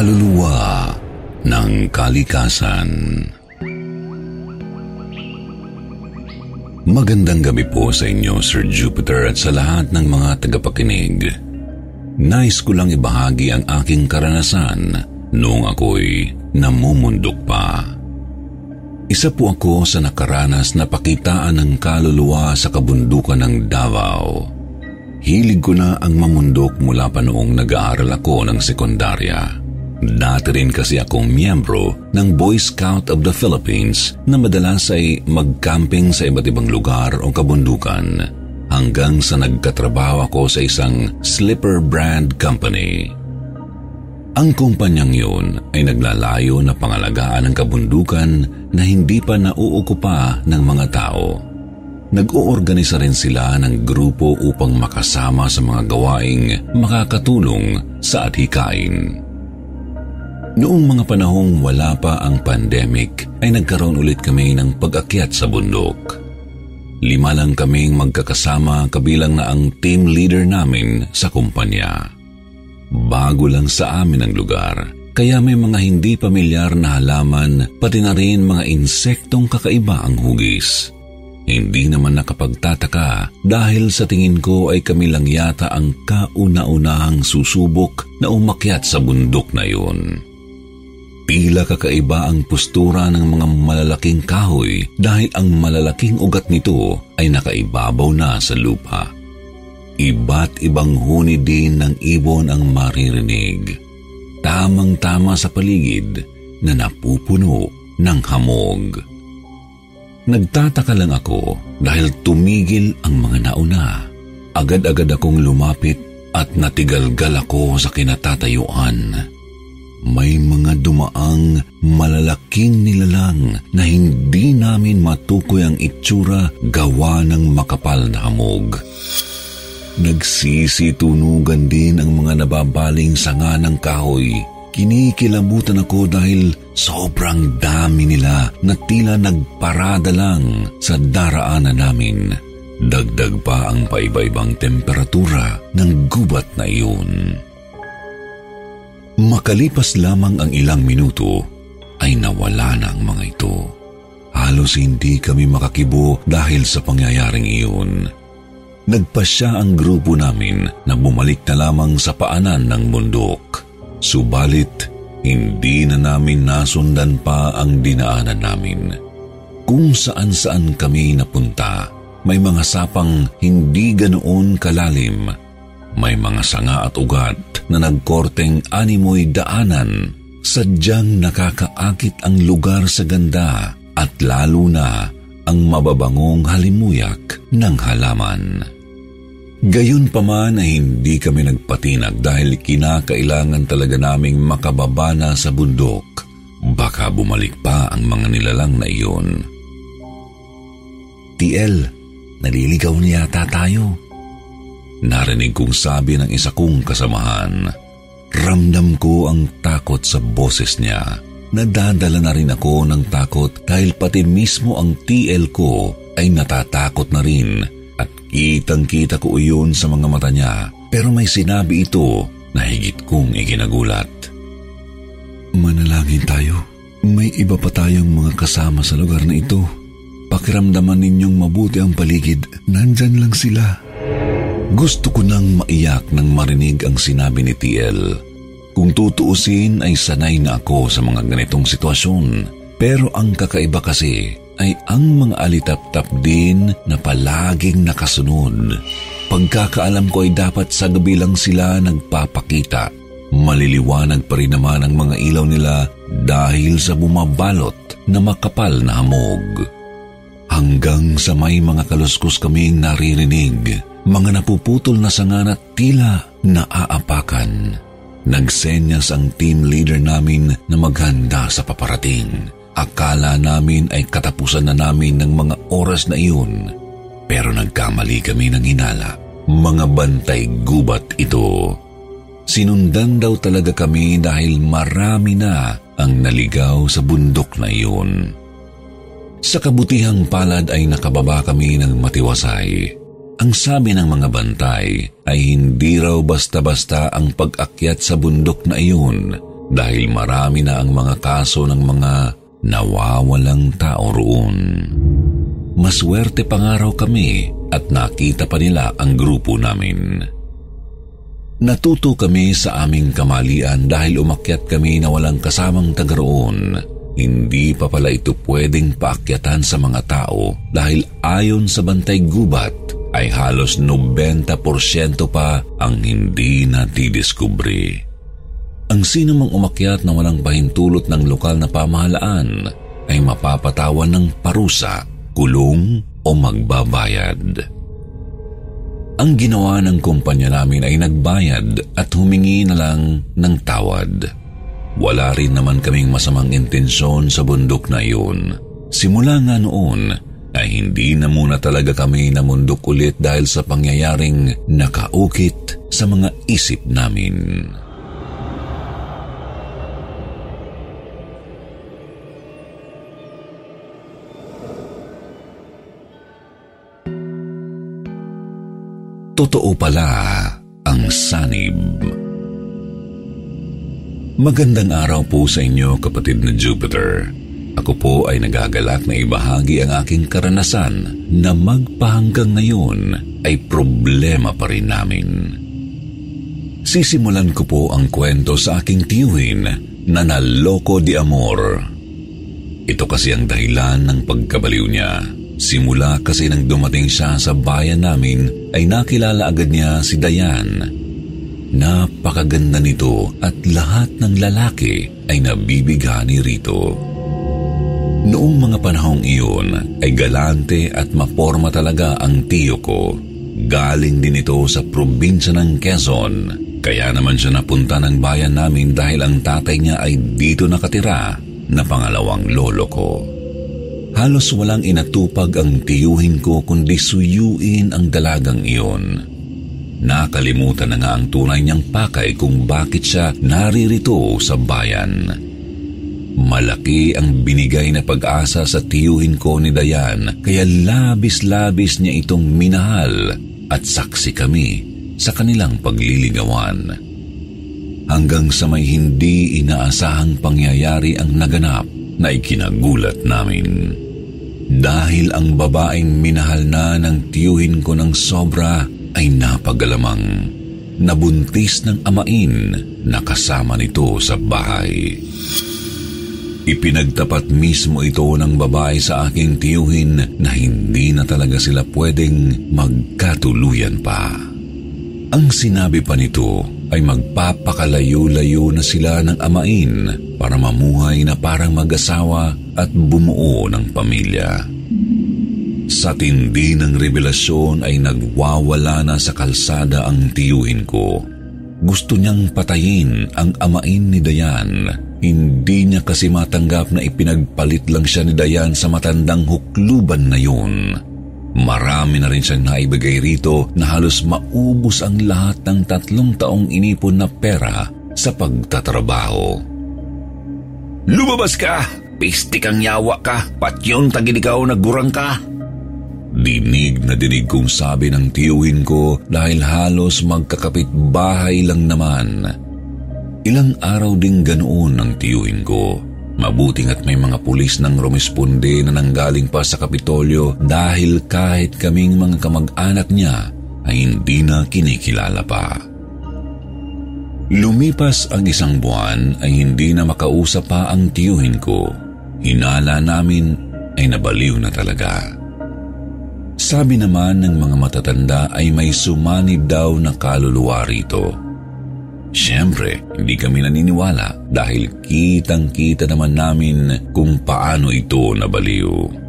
Kaluluwa ng Kalikasan Magandang gabi po sa inyo, Sir Jupiter, at sa lahat ng mga tagapakinig. Nais ko lang ibahagi ang aking karanasan noong ako'y namumundok pa. Isa po ako sa nakaranas na pakitaan ng kaluluwa sa kabundukan ng Davao. Hilig ko na ang mamundok mula pa noong nag-aaral ako ng sekundarya. Dati rin kasi akong miyembro ng Boy Scout of the Philippines na madalas ay mag-camping sa iba't ibang lugar o kabundukan hanggang sa nagkatrabaho ako sa isang slipper brand company. Ang kumpanyang yun ay naglalayo na pangalagaan ng kabundukan na hindi pa nauukupa ng mga tao. Nag-oorganisa rin sila ng grupo upang makasama sa mga gawaing makakatulong sa adhikain. Noong mga panahong wala pa ang pandemic, ay nagkaroon ulit kami ng pag-akyat sa bundok. Lima lang kaming magkakasama kabilang na ang team leader namin sa kumpanya. Bago lang sa amin ang lugar, kaya may mga hindi pamilyar na halaman pati na rin mga insektong kakaiba ang hugis. Hindi naman nakapagtataka dahil sa tingin ko ay kami lang yata ang kauna-unahang susubok na umakyat sa bundok na yun. Tila kakaiba ang postura ng mga malalaking kahoy dahil ang malalaking ugat nito ay nakaibabaw na sa lupa. Iba't ibang huni din ng ibon ang maririnig. Tamang-tama sa paligid na napupuno ng hamog. Nagtataka lang ako dahil tumigil ang mga nauna. Agad-agad akong lumapit at natigalgal ako sa kinatatayuan may mga dumaang malalaking nilalang na hindi namin matukoy ang itsura gawa ng makapal na hamog. Nagsisitunugan din ang mga nababaling sanga ng kahoy. Kinikilabutan ako dahil sobrang dami nila na tila nagparada lang sa daraanan namin. Dagdag pa ang paiba-ibang temperatura ng gubat na iyon. Makalipas lamang ang ilang minuto, ay nawala na ang mga ito. Halos hindi kami makakibo dahil sa pangyayaring iyon. Nagpasya ang grupo namin na bumalik na lamang sa paanan ng bundok. Subalit, hindi na namin nasundan pa ang dinaanan namin. Kung saan-saan kami napunta, may mga sapang hindi ganoon kalalim may mga sanga at ugat na nagkorteng animoy daanan. Sadyang nakakaakit ang lugar sa ganda at lalo na ang mababangong halimuyak ng halaman. Gayun pa man ay hindi kami nagpatinag dahil kinakailangan talaga naming makababa na sa bundok. Baka bumalik pa ang mga nilalang na iyon. TL, naliligaw niya yata tayo. Narinig kong sabi ng isa kong kasamahan. Ramdam ko ang takot sa boses niya. Nadadala na rin ako ng takot dahil pati mismo ang TL ko ay natatakot na rin at kitang-kita ko iyon sa mga mata niya pero may sinabi ito na higit kong ikinagulat. Manalangin tayo. May iba pa tayong mga kasama sa lugar na ito. Pakiramdaman ninyong mabuti ang paligid. Nandyan lang sila. Gusto ko nang maiyak nang marinig ang sinabi ni TL. Kung tutuusin ay sanay na ako sa mga ganitong sitwasyon. Pero ang kakaiba kasi ay ang mga alitap-tap din na palaging nakasunod. Pagkakaalam ko ay dapat sa gabi lang sila nagpapakita. Maliliwanag pa rin naman ang mga ilaw nila dahil sa bumabalot na makapal na hamog. Hanggang sa may mga kaluskos kaming naririnig, mga napuputol na sanga at tila naaapakan. Nagsenyas ang team leader namin na maghanda sa paparating. Akala namin ay katapusan na namin ng mga oras na iyon. Pero nagkamali kami ng hinala. Mga bantay gubat ito. Sinundan daw talaga kami dahil marami na ang naligaw sa bundok na iyon. Sa kabutihang palad ay nakababa kami ng matiwasay. Ang sabi ng mga bantay ay hindi raw basta-basta ang pag-akyat sa bundok na iyon dahil marami na ang mga kaso ng mga nawawalang tao roon. Maswerte pa nga raw kami at nakita pa nila ang grupo namin. Natuto kami sa aming kamalian dahil umakyat kami na walang kasamang taga roon. Hindi pa pala ito pwedeng paakyatan sa mga tao dahil ayon sa bantay gubat, ay halos 90% pa ang hindi natidiskubre. Ang sino mang umakyat na walang pahintulot ng lokal na pamahalaan ay mapapatawan ng parusa, kulong o magbabayad. Ang ginawa ng kumpanya namin ay nagbayad at humingi na lang ng tawad. Wala rin naman kaming masamang intensyon sa bundok na iyon. Simula nga noon, ay hindi na muna talaga kami namundok ulit dahil sa pangyayaring nakaukit sa mga isip namin. Totoo pala ang sanib. Magandang araw po sa inyo kapatid na Jupiter. Ako po ay nagagalak na ibahagi ang aking karanasan na magpahanggang ngayon ay problema pa rin namin. Sisimulan ko po ang kwento sa aking tiyuhin na naloko di amor. Ito kasi ang dahilan ng pagkabaliw niya. Simula kasi nang dumating siya sa bayan namin ay nakilala agad niya si Dayan. Napakaganda nito at lahat ng lalaki ay nabibigani rito. Noong mga panahong iyon ay galante at maporma talaga ang tiyo ko. Galing din ito sa probinsya ng Quezon. Kaya naman siya napunta ng bayan namin dahil ang tatay niya ay dito nakatira na pangalawang lolo ko. Halos walang inatupag ang tiyuhin ko kundi suyuin ang dalagang iyon. Nakalimutan na nga ang tunay niyang pakay kung bakit siya naririto sa bayan. Malaki ang binigay na pag-asa sa tiyuhin ko ni Dayan kaya labis-labis niya itong minahal at saksi kami sa kanilang pagliligawan. Hanggang sa may hindi inaasahang pangyayari ang naganap na ikinagulat namin. Dahil ang babaeng minahal na ng tiyuhin ko ng sobra ay napagalamang. Nabuntis ng amain na kasama nito sa bahay. Ipinagtapat mismo ito ng babae sa aking tiyuhin na hindi na talaga sila pwedeng magkatuluyan pa. Ang sinabi pa nito ay magpapakalayo-layo na sila ng amain para mamuhay na parang mag-asawa at bumuo ng pamilya. Sa tindi ng revelasyon ay nagwawala na sa kalsada ang tiyuhin ko. Gusto niyang patayin ang amain ni Dayan hindi niya kasi matanggap na ipinagpalit lang siya ni Dayan sa matandang hukluban na yun. Marami na rin siyang naibigay rito na halos maubos ang lahat ng tatlong taong inipon na pera sa pagtatrabaho. Lumabas ka! Pistik ang yawa ka! Patyon tagiligaw na gurang ka! Dinig na dinig kong sabi ng tiyuhin ko dahil halos magkakapit bahay lang naman. Ilang araw ding ganoon ang tiyuhin ko. Mabuting at may mga pulis nang rumisponde na nanggaling pa sa Kapitolyo dahil kahit kaming mga kamag-anak niya ay hindi na kinikilala pa. Lumipas ang isang buwan ay hindi na makausap pa ang tiyuhin ko. Hinala namin ay nabaliw na talaga. Sabi naman ng mga matatanda ay may sumanib daw na kaluluwa rito. Siyempre, hindi kami naniniwala dahil kitang-kita naman namin kung paano ito nabaliw.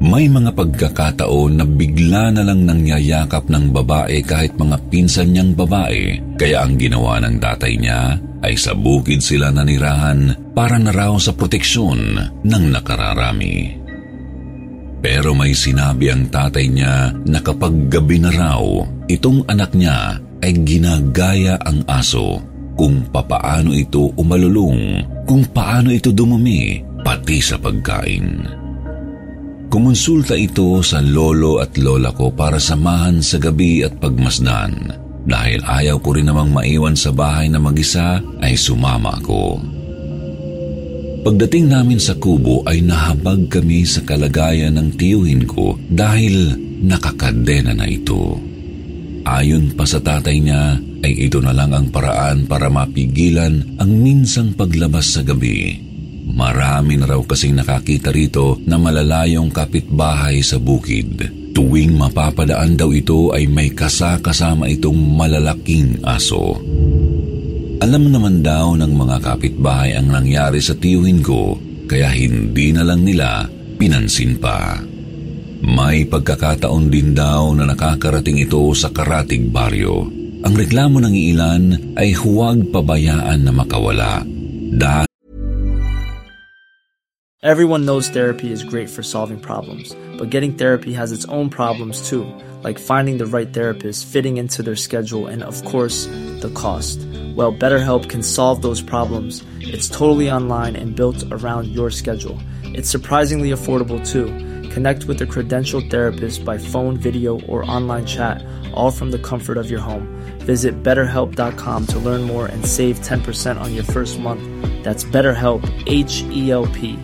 May mga pagkakataon na bigla na lang nangyayakap ng babae kahit mga pinsan niyang babae, kaya ang ginawa ng tatay niya ay sa bukid sila nanirahan para na raw sa proteksyon ng nakararami. Pero may sinabi ang tatay niya na kapag gabi na raw, itong anak niya ay ginagaya ang aso kung papaano ito umalulong, kung paano ito dumumi, pati sa pagkain. Kumonsulta ito sa lolo at lola ko para samahan sa gabi at pagmasdan. Dahil ayaw ko rin namang maiwan sa bahay na mag-isa, ay sumama ako. Pagdating namin sa kubo ay nahabag kami sa kalagayan ng tiyuhin ko dahil nakakadena na ito. Ayon pa sa tatay niya, ay ito na lang ang paraan para mapigilan ang minsang paglabas sa gabi Marami na raw kasing nakakita rito na malalayong kapitbahay sa bukid. Tuwing mapapadaan daw ito ay may kasakasama itong malalaking aso. Alam naman daw ng mga kapitbahay ang nangyari sa tiyuhin ko kaya hindi na lang nila pinansin pa. May pagkakataon din daw na nakakarating ito sa karatig baryo. Ang reklamo ng ilan ay huwag pabayaan na makawala dahil Everyone knows therapy is great for solving problems, but getting therapy has its own problems too, like finding the right therapist, fitting into their schedule, and of course, the cost. Well, BetterHelp can solve those problems. It's totally online and built around your schedule. It's surprisingly affordable too. Connect with a credentialed therapist by phone, video, or online chat, all from the comfort of your home. Visit betterhelp.com to learn more and save 10% on your first month. That's BetterHelp, H E L P.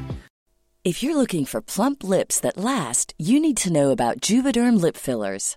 If you're looking for plump lips that last, you need to know about Juvederm lip fillers.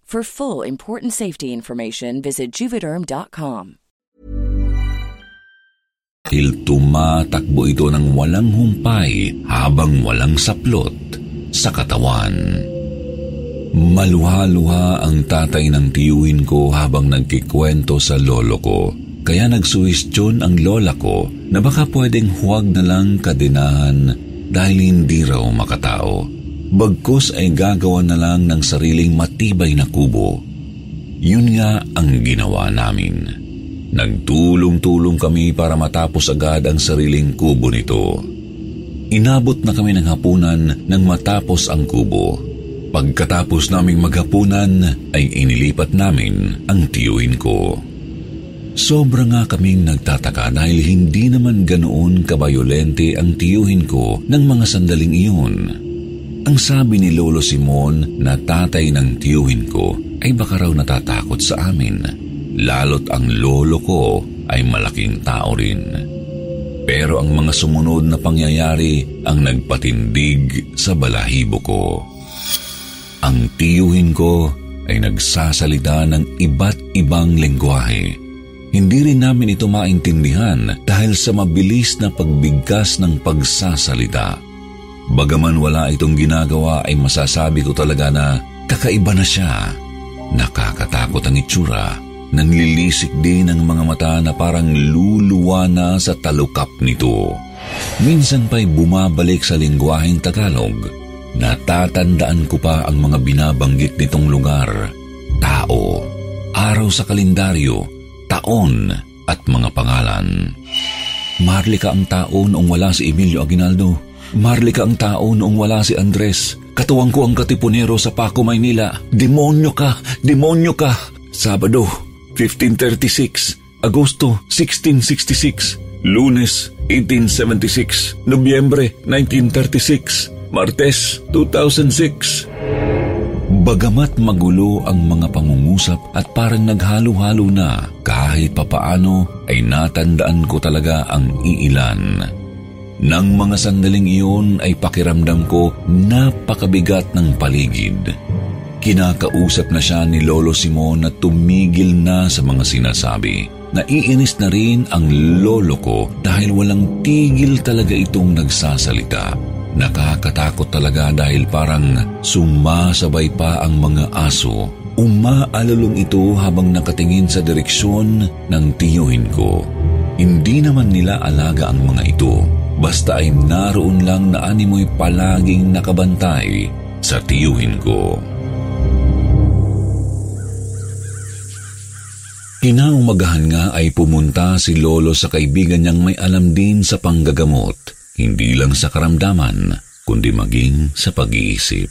For full important safety information, visit juvederm.com. Il tumatakbo ito ng walang humpay habang walang saplot sa katawan. Maluha-luha ang tatay ng tiyuhin ko habang nagkikwento sa lolo ko. Kaya nagsuwestyon ang lola ko na baka pwedeng huwag na lang kadinahan dahil hindi raw makatao. Bagkos ay gagawa na lang ng sariling matibay na kubo. Yun nga ang ginawa namin. Nagtulong-tulong kami para matapos agad ang sariling kubo nito. Inabot na kami ng hapunan nang matapos ang kubo. Pagkatapos naming maghapunan ay inilipat namin ang tiyuin ko. Sobra nga kaming nagtataka dahil hindi naman ganoon kabayolente ang tiyuhin ko ng mga sandaling iyon. Ang sabi ni Lolo Simon na tatay ng tiyuhin ko ay baka raw natatakot sa amin. Lalot ang lolo ko ay malaking tao rin. Pero ang mga sumunod na pangyayari ang nagpatindig sa balahibo ko. Ang tiyuhin ko ay nagsasalita ng iba't ibang lengguwahe. Hindi rin namin ito maintindihan dahil sa mabilis na pagbigkas ng pagsasalita. Bagaman wala itong ginagawa ay masasabi ko talaga na kakaiba na siya. Nakakatakot ang itsura Nanlilisik din ang mga mata na parang luluwa na sa talukap nito. Minsan pa'y bumabalik sa lingwaheng Tagalog. Natatandaan ko pa ang mga binabanggit nitong lugar. Tao, araw sa kalendaryo, taon at mga pangalan. Marlika ang tao noong wala si Emilio Aguinaldo. Marlika ang tao noong wala si Andres. Katuwang ko ang katipunero sa Paco, Maynila. Demonyo ka! Demonyo ka! Sabado, 1536. Agosto, 1666. Lunes, 1876. Nobyembre, 1936. Martes, 2006. Bagamat magulo ang mga pangungusap at parang naghalo-halo na, kahit papaano ay natandaan ko talaga ang iilan. Nang mga sandaling iyon ay pakiramdam ko napakabigat ng paligid. Kinakausap na siya ni Lolo Simon na tumigil na sa mga sinasabi. Naiinis na rin ang lolo ko dahil walang tigil talaga itong nagsasalita. Nakakatakot talaga dahil parang sumasabay pa ang mga aso. Umaalalong ito habang nakatingin sa direksyon ng tiyuhin ko. Hindi naman nila alaga ang mga ito basta ay naroon lang na animoy palaging nakabantay sa tiyuhin ko. Kinaumagahan nga ay pumunta si Lolo sa kaibigan niyang may alam din sa panggagamot, hindi lang sa karamdaman, kundi maging sa pag-iisip.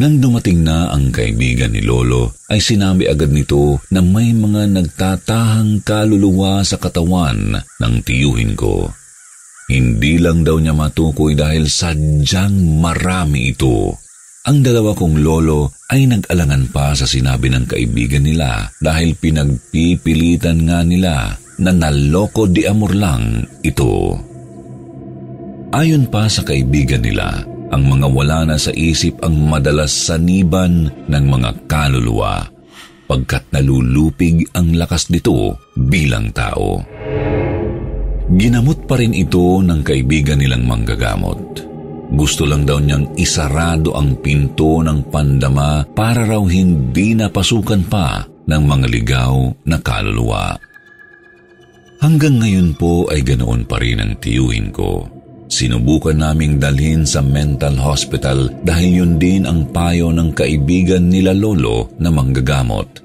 Nang dumating na ang kaibigan ni Lolo, ay sinabi agad nito na may mga nagtatahang kaluluwa sa katawan ng tiyuhin ko. Hindi lang daw niya matukoy dahil sadyang marami ito. Ang dalawa kong lolo ay nag-alangan pa sa sinabi ng kaibigan nila dahil pinagpipilitan nga nila na naloko di amor lang ito. Ayon pa sa kaibigan nila, ang mga wala na sa isip ang madalas saniban ng mga kaluluwa pagkat nalulupig ang lakas nito bilang tao. Ginamot pa rin ito ng kaibigan nilang manggagamot. Gusto lang daw niyang isarado ang pinto ng pandama para raw hindi napasukan pa ng mga ligaw na kaluluwa. Hanggang ngayon po ay ganoon pa rin ang tiyuhin ko. Sinubukan naming dalhin sa mental hospital dahil yun din ang payo ng kaibigan nila lolo na manggagamot.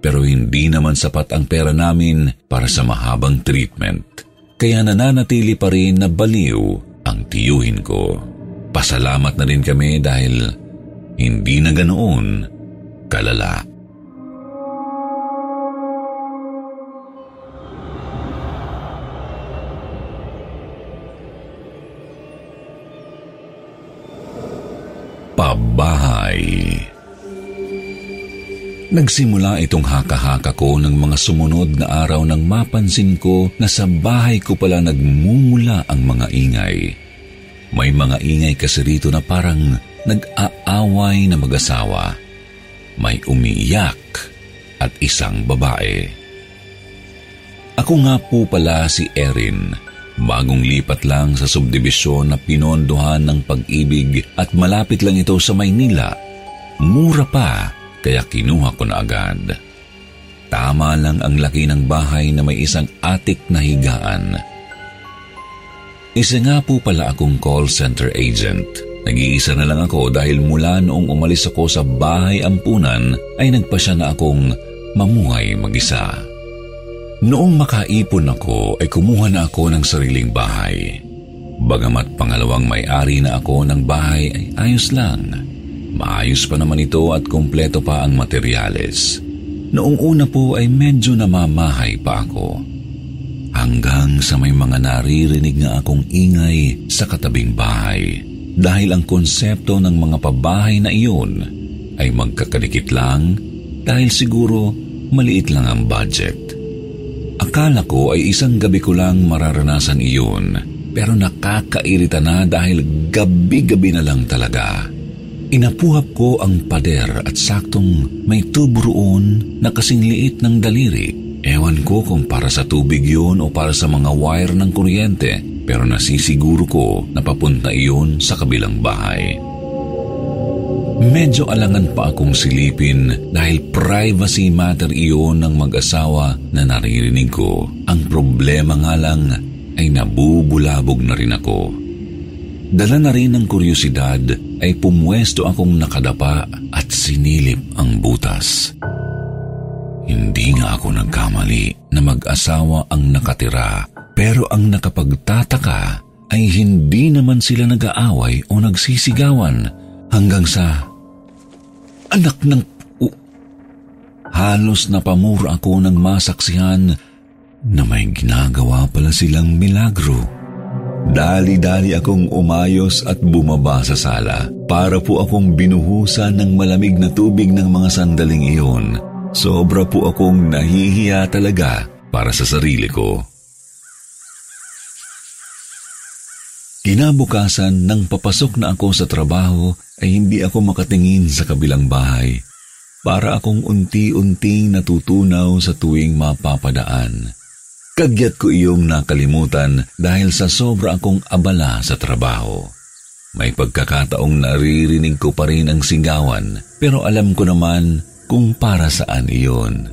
Pero hindi naman sapat ang pera namin para sa mahabang treatment kaya nananatili pa rin na baliw ang tiyuhin ko. Pasalamat na rin kami dahil hindi na ganoon kalala. Pabahay Nagsimula itong haka-haka ko ng mga sumunod na araw nang mapansin ko na sa bahay ko pala nagmumula ang mga ingay. May mga ingay kasi rito na parang nag-aaway na mag-asawa. May umiiyak at isang babae. Ako nga po pala si Erin, bagong lipat lang sa subdibisyon na pinondohan ng pag-ibig at malapit lang ito sa Maynila. Mura pa kaya kinuha ko na agad. Tama lang ang laki ng bahay na may isang atik na higaan. Isa nga po pala akong call center agent. Nag-iisa na lang ako dahil mula noong umalis ako sa bahay ampunan ay nagpasya na akong mamuhay mag-isa. Noong makaipon ako ay kumuha na ako ng sariling bahay. Bagamat pangalawang may-ari na ako ng bahay ay ayos lang. Maayos pa naman ito at kumpleto pa ang materyales. Noong una po ay medyo namamahay pa ako. Hanggang sa may mga naririnig nga akong ingay sa katabing bahay. Dahil ang konsepto ng mga pabahay na iyon ay magkakadikit lang dahil siguro maliit lang ang budget. Akala ko ay isang gabi ko lang mararanasan iyon pero nakakairita na dahil gabi-gabi na lang talaga. Inapuhap ko ang pader at saktong may tubo roon na kasing liit ng daliri. Ewan ko kung para sa tubig yun o para sa mga wire ng kuryente pero nasisiguro ko na papunta iyon sa kabilang bahay. Medyo alangan pa akong silipin dahil privacy matter iyon ng mag-asawa na naririnig ko. Ang problema nga lang ay nabubulabog na rin ako. Dala na rin ng kuryosidad ay pumwesto akong nakadapa at sinilip ang butas. Hindi nga ako nagkamali na mag-asawa ang nakatira pero ang nakapagtataka ay hindi naman sila nag-aaway o nagsisigawan hanggang sa anak ng uh, halos napamura ako ng masaksihan na may ginagawa pala silang milagro. Dali-dali akong umayos at bumaba sa sala para po akong binuhusan ng malamig na tubig ng mga sandaling iyon. Sobra po akong nahihiya talaga para sa sarili ko. Kinabukasan nang papasok na ako sa trabaho ay hindi ako makatingin sa kabilang bahay para akong unti-unting natutunaw sa tuwing mapapadaan. Kagyat ko iyong nakalimutan dahil sa sobra akong abala sa trabaho. May pagkakataong naririnig ko pa rin ang sigawan pero alam ko naman kung para saan iyon.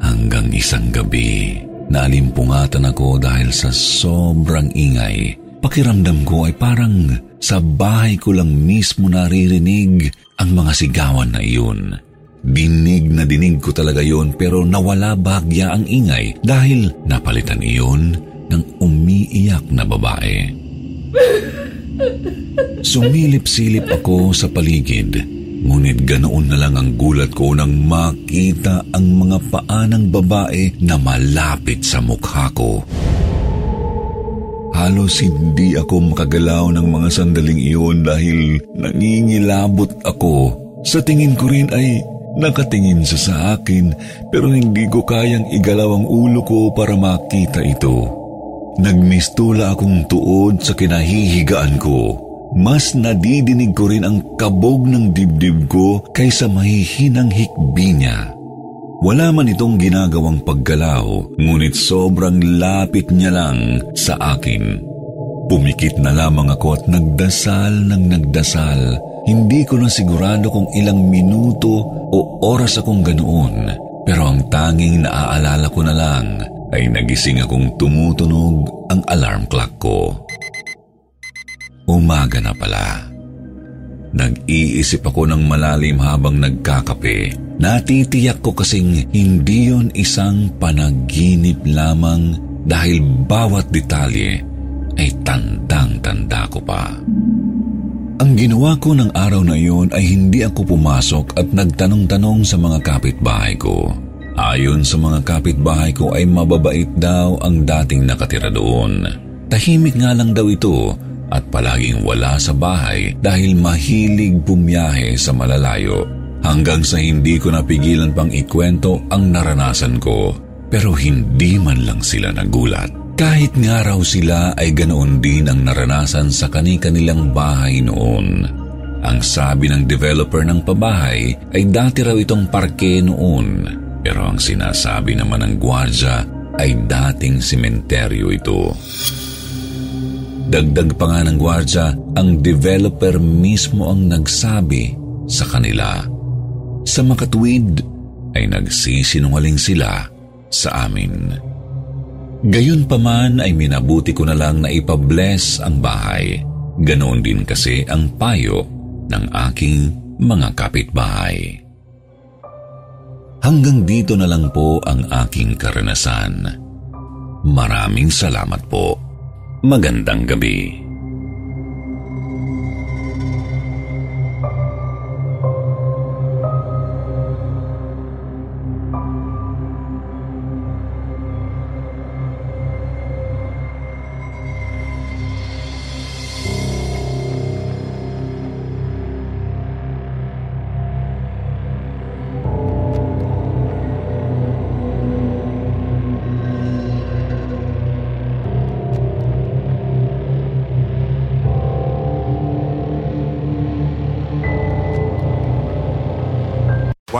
Hanggang isang gabi, nalimpungatan ako dahil sa sobrang ingay Pakiramdam ko ay parang sa bahay ko lang mismo naririnig ang mga sigawan na iyon. Dinig na dinig ko talaga yon pero nawala bagya ang ingay dahil napalitan iyon ng umiiyak na babae. Sumilip-silip ako sa paligid, ngunit ganoon na lang ang gulat ko nang makita ang mga paa ng babae na malapit sa mukha ko. Halos hindi ako makagalaw ng mga sandaling iyon dahil nangingilabot ako. Sa tingin ko rin ay nakatingin sa sa akin pero hindi ko kayang igalaw ang ulo ko para makita ito. Nagmistula akong tuod sa kinahihigaan ko. Mas nadidinig ko rin ang kabog ng dibdib ko kaysa mahihinang hikbi niya. Wala man itong ginagawang paggalaw, ngunit sobrang lapit niya lang sa akin. Pumikit na lamang ako at nagdasal ng nagdasal. Hindi ko na sigurado kung ilang minuto o oras akong ganoon. Pero ang tanging naaalala ko na lang ay nagising akong tumutunog ang alarm clock ko. Umaga na pala. Nag-iisip ako ng malalim habang nagkakape. Natitiyak ko kasing hindi yon isang panaginip lamang dahil bawat detalye ay tandang-tanda ko pa. Ang ginawa ko ng araw na iyon ay hindi ako pumasok at nagtanong-tanong sa mga kapitbahay ko. Ayon sa mga kapitbahay ko ay mababait daw ang dating nakatira doon. Tahimik nga lang daw ito at palaging wala sa bahay dahil mahilig bumiyahe sa malalayo hanggang sa hindi ko napigilan pang ikwento ang naranasan ko pero hindi man lang sila nagulat. Kahit nga raw sila ay ganoon din ang naranasan sa kani-kanilang bahay noon. Ang sabi ng developer ng pabahay ay dati raw itong parke noon pero ang sinasabi naman ng gwardya ay dating simenteryo ito. Dagdag pa nga ng gwardya, ang developer mismo ang nagsabi sa kanila. Sa makatwid ay nagsisinungaling sila sa amin. Gayon pa man ay minabuti ko na lang na ipabless ang bahay. Ganoon din kasi ang payo ng aking mga kapitbahay. Hanggang dito na lang po ang aking karanasan. Maraming salamat po. Magandang gabi.